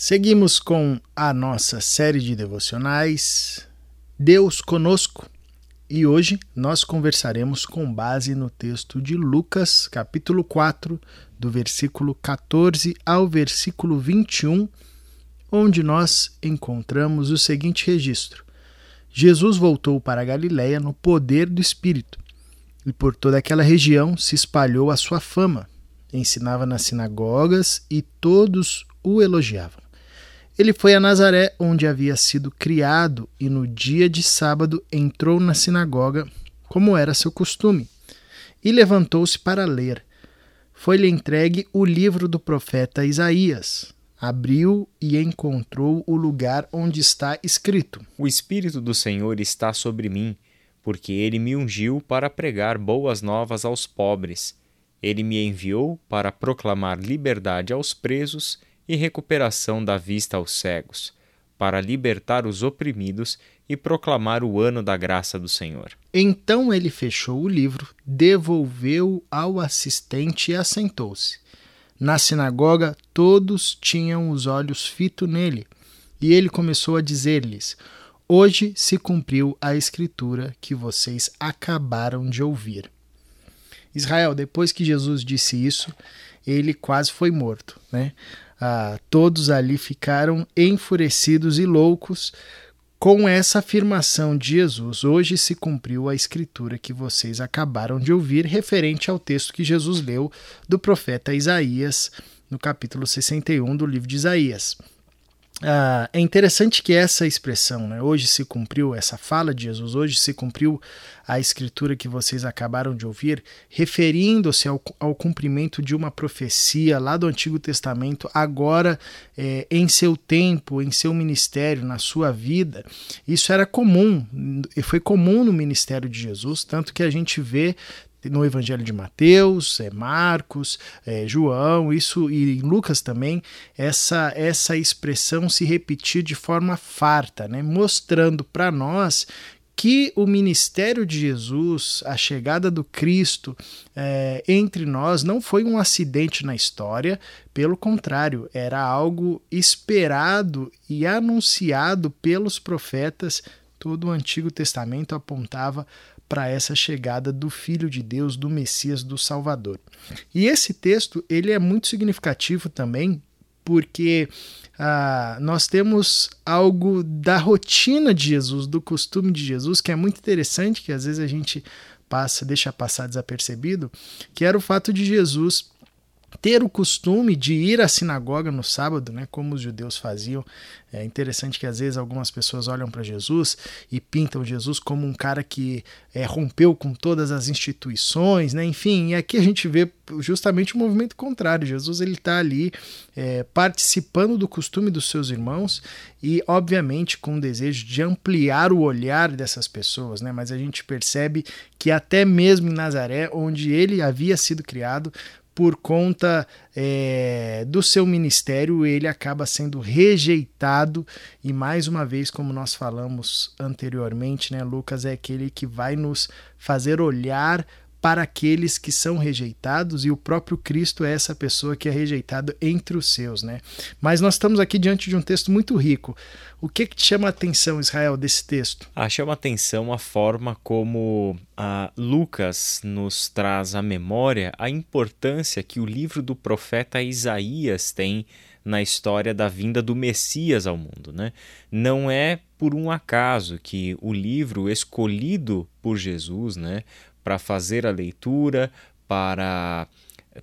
Seguimos com a nossa série de devocionais Deus conosco e hoje nós conversaremos com base no texto de Lucas, capítulo 4, do versículo 14 ao versículo 21, onde nós encontramos o seguinte registro: Jesus voltou para a Galiléia no poder do Espírito, e por toda aquela região se espalhou a sua fama. Ensinava nas sinagogas e todos o elogiavam. Ele foi a Nazaré, onde havia sido criado, e no dia de sábado entrou na sinagoga, como era seu costume, e levantou-se para ler. Foi-lhe entregue o livro do profeta Isaías. Abriu e encontrou o lugar onde está escrito: O Espírito do Senhor está sobre mim, porque ele me ungiu para pregar boas novas aos pobres. Ele me enviou para proclamar liberdade aos presos e recuperação da vista aos cegos, para libertar os oprimidos e proclamar o ano da graça do Senhor. Então ele fechou o livro, devolveu ao assistente e assentou-se. Na sinagoga, todos tinham os olhos fitos nele, e ele começou a dizer-lhes: Hoje se cumpriu a escritura que vocês acabaram de ouvir. Israel, depois que Jesus disse isso, ele quase foi morto, né? Ah, todos ali ficaram enfurecidos e loucos com essa afirmação de Jesus. Hoje se cumpriu a escritura que vocês acabaram de ouvir, referente ao texto que Jesus leu do profeta Isaías, no capítulo 61 do livro de Isaías. Ah, é interessante que essa expressão, né, hoje se cumpriu, essa fala de Jesus, hoje se cumpriu a escritura que vocês acabaram de ouvir, referindo-se ao, ao cumprimento de uma profecia lá do Antigo Testamento, agora é, em seu tempo, em seu ministério, na sua vida. Isso era comum, e foi comum no ministério de Jesus, tanto que a gente vê no Evangelho de Mateus, é Marcos, é João, isso e Lucas também, essa essa expressão se repetir de forma farta, né? mostrando para nós que o ministério de Jesus, a chegada do Cristo é, entre nós, não foi um acidente na história, pelo contrário, era algo esperado e anunciado pelos profetas. Todo o Antigo Testamento apontava para essa chegada do Filho de Deus, do Messias, do Salvador. E esse texto ele é muito significativo também porque ah, nós temos algo da rotina de Jesus, do costume de Jesus, que é muito interessante, que às vezes a gente passa, deixa passar desapercebido, que era o fato de Jesus ter o costume de ir à sinagoga no sábado, né, como os judeus faziam. É interessante que às vezes algumas pessoas olham para Jesus e pintam Jesus como um cara que é, rompeu com todas as instituições, né, enfim. E aqui a gente vê justamente o movimento contrário. Jesus ele está ali é, participando do costume dos seus irmãos e, obviamente, com o desejo de ampliar o olhar dessas pessoas, né. Mas a gente percebe que até mesmo em Nazaré, onde ele havia sido criado, por conta é, do seu ministério, ele acaba sendo rejeitado. E mais uma vez, como nós falamos anteriormente, né, Lucas é aquele que vai nos fazer olhar para aqueles que são rejeitados e o próprio Cristo é essa pessoa que é rejeitado entre os seus, né? Mas nós estamos aqui diante de um texto muito rico. O que, que te chama a atenção, Israel, desse texto? Ah, chama a atenção a forma como ah, Lucas nos traz à memória a importância que o livro do profeta Isaías tem na história da vinda do Messias ao mundo. Né? Não é por um acaso que o livro escolhido por Jesus, né, para fazer a leitura, para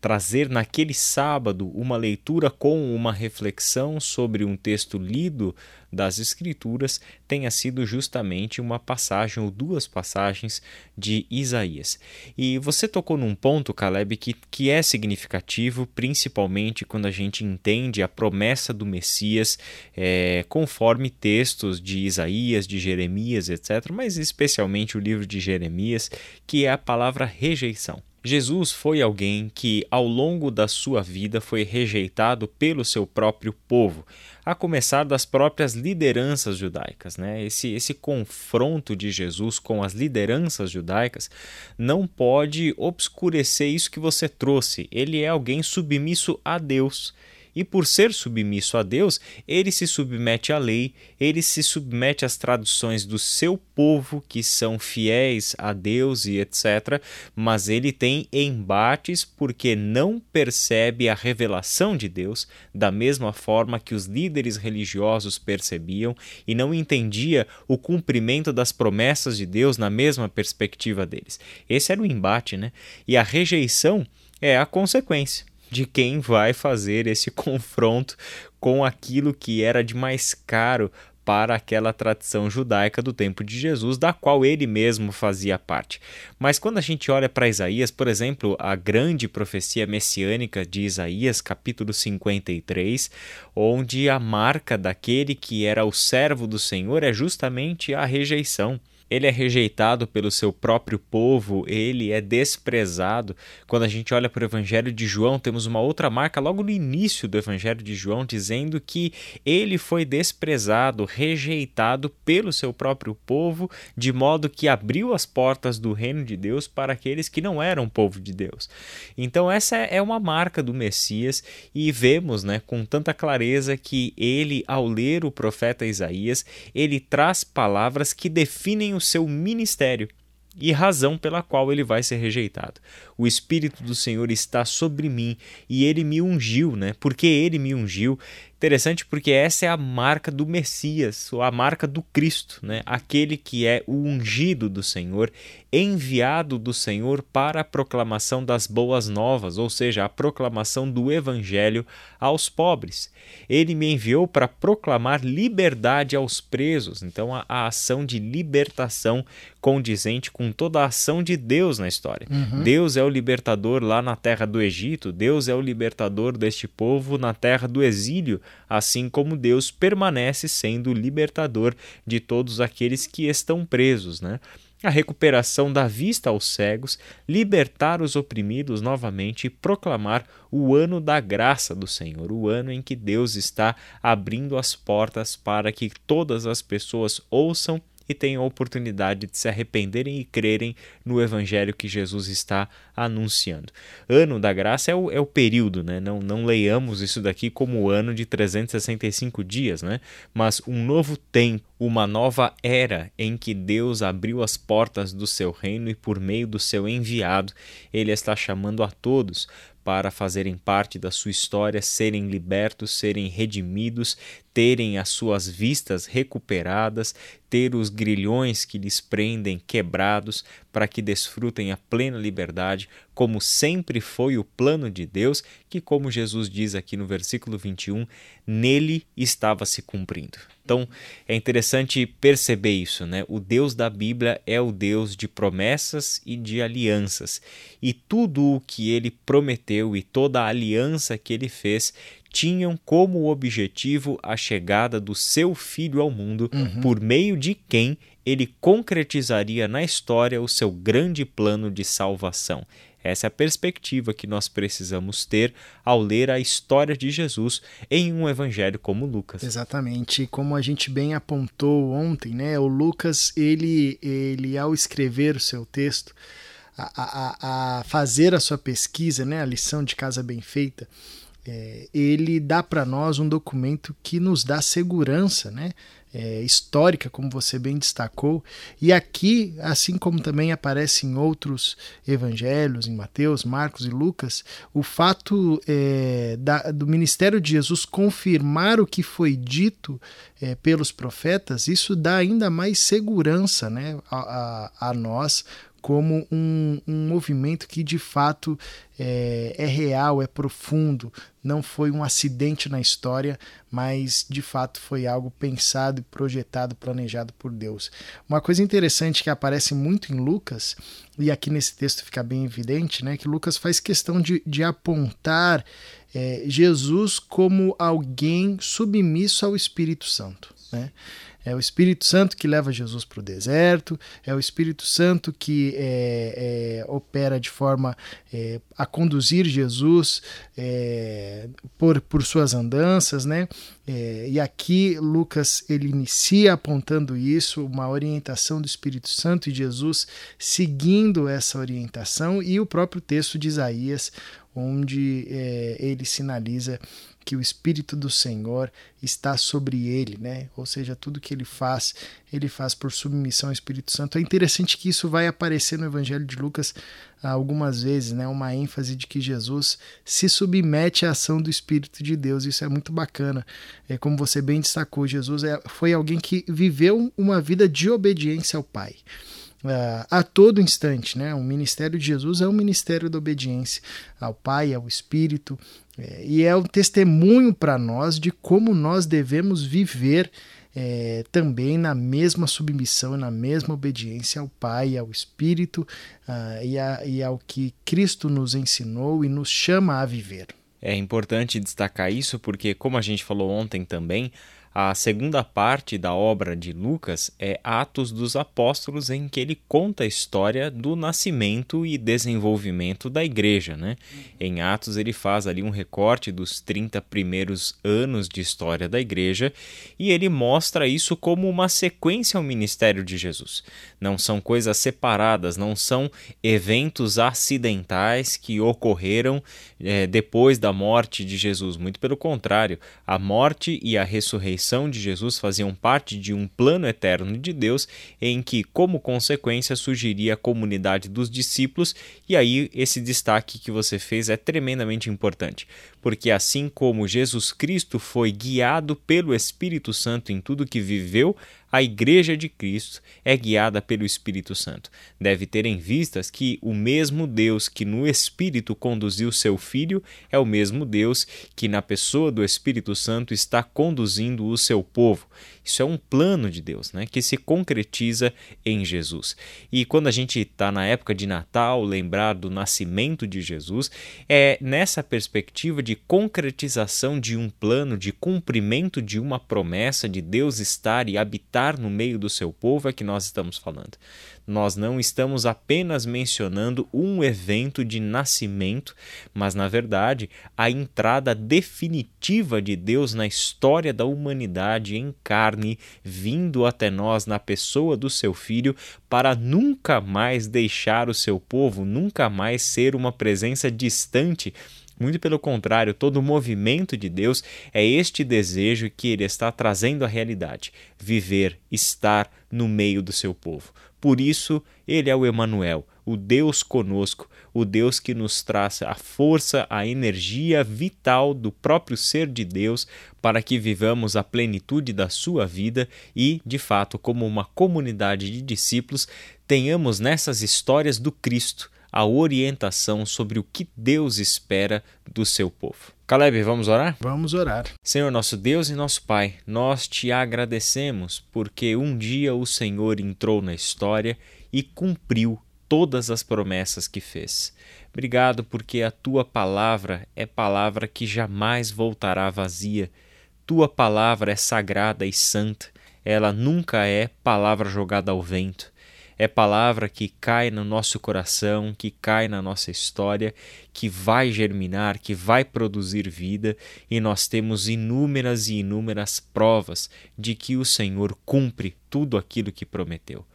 trazer naquele sábado uma leitura com uma reflexão sobre um texto lido das Escrituras tenha sido justamente uma passagem ou duas passagens de Isaías. E você tocou num ponto, Caleb, que, que é significativo, principalmente quando a gente entende a promessa do Messias é, conforme textos de Isaías, de Jeremias, etc., mas especialmente o livro de Jeremias, que é a palavra rejeição. Jesus foi alguém que, ao longo da sua vida, foi rejeitado pelo seu próprio povo, a começar das próprias lideranças judaicas. Né? Esse, esse confronto de Jesus com as lideranças judaicas não pode obscurecer isso que você trouxe. Ele é alguém submisso a Deus E por ser submisso a Deus, ele se submete à lei, ele se submete às traduções do seu povo, que são fiéis a Deus e etc. Mas ele tem embates porque não percebe a revelação de Deus da mesma forma que os líderes religiosos percebiam e não entendia o cumprimento das promessas de Deus na mesma perspectiva deles. Esse era o embate, né? E a rejeição é a consequência de quem vai fazer esse confronto com aquilo que era de mais caro para aquela tradição judaica do tempo de Jesus, da qual ele mesmo fazia parte. Mas quando a gente olha para Isaías, por exemplo, a grande profecia messiânica de Isaías, capítulo 53, onde a marca daquele que era o servo do Senhor é justamente a rejeição ele é rejeitado pelo seu próprio povo, ele é desprezado. Quando a gente olha para o Evangelho de João, temos uma outra marca logo no início do Evangelho de João, dizendo que ele foi desprezado, rejeitado pelo seu próprio povo, de modo que abriu as portas do reino de Deus para aqueles que não eram povo de Deus. Então, essa é uma marca do Messias e vemos né, com tanta clareza que ele, ao ler o profeta Isaías, ele traz palavras que definem o seu ministério e razão pela qual ele vai ser rejeitado. O Espírito do Senhor está sobre mim e ele me ungiu, né? Porque ele me ungiu, Interessante porque essa é a marca do Messias, ou a marca do Cristo, né? aquele que é o ungido do Senhor, enviado do Senhor para a proclamação das boas novas, ou seja, a proclamação do Evangelho aos pobres. Ele me enviou para proclamar liberdade aos presos, então a, a ação de libertação condizente com toda a ação de Deus na história. Uhum. Deus é o libertador lá na terra do Egito, Deus é o libertador deste povo na terra do exílio assim como Deus permanece sendo libertador de todos aqueles que estão presos, né? A recuperação da vista aos cegos, libertar os oprimidos novamente e proclamar o ano da graça do Senhor, o ano em que Deus está abrindo as portas para que todas as pessoas ouçam e tenham a oportunidade de se arrependerem e crerem no evangelho que Jesus está anunciando. Ano da graça é o, é o período, né? Não, não leiamos isso daqui como o ano de 365 dias, né? Mas um novo tempo, uma nova era em que Deus abriu as portas do seu reino e por meio do seu enviado, ele está chamando a todos para fazerem parte da sua história, serem libertos, serem redimidos, terem as suas vistas recuperadas, ter os grilhões que lhes prendem quebrados, para que desfrutem a plena liberdade, como sempre foi o plano de Deus, que, como Jesus diz aqui no versículo 21, nele estava se cumprindo. Então é interessante perceber isso, né? O Deus da Bíblia é o Deus de promessas e de alianças, e tudo o que ele prometeu e toda a aliança que ele fez tinham como objetivo a chegada do seu filho ao mundo, uhum. por meio de quem ele concretizaria na história o seu grande plano de salvação. Essa é a perspectiva que nós precisamos ter ao ler a história de Jesus em um evangelho como Lucas. Exatamente, como a gente bem apontou ontem, né? O Lucas, ele, ele ao escrever o seu texto, a, a, a fazer a sua pesquisa, né? A lição de casa bem feita, é, ele dá para nós um documento que nos dá segurança, né? é, histórica, como você bem destacou. E aqui, assim como também aparece em outros evangelhos, em Mateus, Marcos e Lucas, o fato é, da, do ministério de Jesus confirmar o que foi dito é, pelos profetas, isso dá ainda mais segurança né, a, a, a nós como um, um movimento que de fato é, é, real, é profundo, não foi um acidente na história, mas de fato foi algo pensado, projetado, planejado por Deus. Uma coisa interessante que aparece muito em Lucas, e aqui nesse texto fica bem evidente, né, que Lucas faz questão de, de apontar é, Jesus como alguém submisso ao Espírito Santo. Né? É o Espírito Santo que leva Jesus para o deserto, é o Espírito Santo que é, é, opera de forma é, a conduzir Jesus é, por, por suas andanças, né? É, e aqui Lucas ele inicia apontando isso, uma orientação do Espírito Santo e Jesus seguindo essa orientação, e o próprio texto de Isaías, onde é, ele sinaliza porque o Espírito do Senhor está sobre ele, né? Ou seja, tudo que ele faz, ele faz por submissão ao Espírito Santo. É interessante que isso vai aparecer no Evangelho de Lucas algumas vezes, né? Uma ênfase de que Jesus se submete à ação do Espírito de Deus. Isso é muito bacana. É como você bem destacou, Jesus é, foi alguém que viveu uma vida de obediência ao Pai. Uh, a todo instante. Né? O ministério de Jesus é um ministério da obediência ao Pai, ao Espírito, é, e é um testemunho para nós de como nós devemos viver é, também na mesma submissão, na mesma obediência ao Pai, ao Espírito uh, e, a, e ao que Cristo nos ensinou e nos chama a viver. É importante destacar isso porque, como a gente falou ontem também, a segunda parte da obra de Lucas é Atos dos Apóstolos, em que ele conta a história do nascimento e desenvolvimento da igreja. Né? Em Atos, ele faz ali um recorte dos 30 primeiros anos de história da igreja e ele mostra isso como uma sequência ao ministério de Jesus. Não são coisas separadas, não são eventos acidentais que ocorreram é, depois da morte de Jesus. Muito pelo contrário, a morte e a ressurreição ressurreição de Jesus faziam parte de um plano eterno de Deus, em que, como consequência, surgiria a comunidade dos discípulos, e aí esse destaque que você fez é tremendamente importante, porque assim como Jesus Cristo foi guiado pelo Espírito Santo em tudo que viveu, a Igreja de Cristo é guiada pelo Espírito Santo. Deve ter em vistas que o mesmo Deus que no Espírito conduziu seu Filho é o mesmo Deus que, na pessoa do Espírito Santo, está conduzindo o seu povo. Isso é um plano de Deus, né, que se concretiza em Jesus. E quando a gente está na época de Natal, lembrar do nascimento de Jesus, é nessa perspectiva de concretização de um plano, de cumprimento de uma promessa de Deus estar e habitar no meio do seu povo é que nós estamos falando nós não estamos apenas mencionando um evento de nascimento, mas, na verdade, a entrada definitiva de Deus na história da humanidade em carne, vindo até nós na pessoa do seu filho, para nunca mais deixar o seu povo, nunca mais ser uma presença distante muito pelo contrário, todo o movimento de Deus é este desejo que ele está trazendo à realidade: viver, estar no meio do seu povo. Por isso, ele é o Emanuel, o Deus conosco, o Deus que nos traz a força, a energia vital do próprio ser de Deus para que vivamos a plenitude da sua vida e, de fato, como uma comunidade de discípulos, tenhamos nessas histórias do Cristo a orientação sobre o que Deus espera do seu povo. Caleb, vamos orar? Vamos orar. Senhor, nosso Deus e nosso Pai, nós te agradecemos porque um dia o Senhor entrou na história e cumpriu todas as promessas que fez. Obrigado porque a tua palavra é palavra que jamais voltará vazia. Tua palavra é sagrada e santa. Ela nunca é palavra jogada ao vento é palavra que cai no nosso coração, que cai na nossa história, que vai germinar, que vai produzir vida, e nós temos inúmeras e inúmeras provas de que o Senhor cumpre tudo aquilo que prometeu.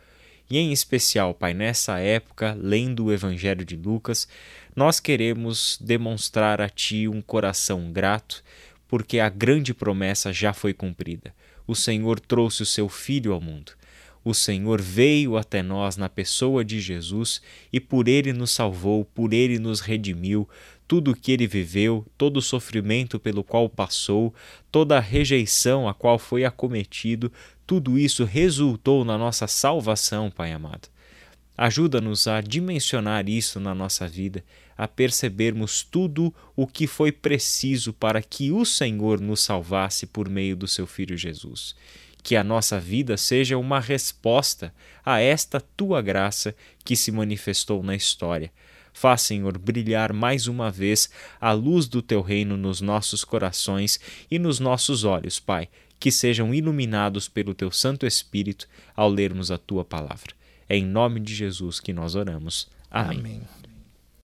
E em especial, Pai, nessa época, lendo o Evangelho de Lucas, nós queremos demonstrar a Ti um coração grato, porque a grande promessa já foi cumprida. O Senhor trouxe o seu Filho ao mundo o Senhor veio até nós na pessoa de Jesus e por ele nos salvou, por ele nos redimiu. Tudo o que ele viveu, todo o sofrimento pelo qual passou, toda a rejeição a qual foi acometido, tudo isso resultou na nossa salvação, Pai amado. Ajuda-nos a dimensionar isso na nossa vida, a percebermos tudo o que foi preciso para que o Senhor nos salvasse por meio do seu Filho Jesus que a nossa vida seja uma resposta a esta tua graça que se manifestou na história. Faz, Senhor, brilhar mais uma vez a luz do teu reino nos nossos corações e nos nossos olhos, Pai, que sejam iluminados pelo teu Santo Espírito ao lermos a tua palavra. É em nome de Jesus que nós oramos. Amém. Amém.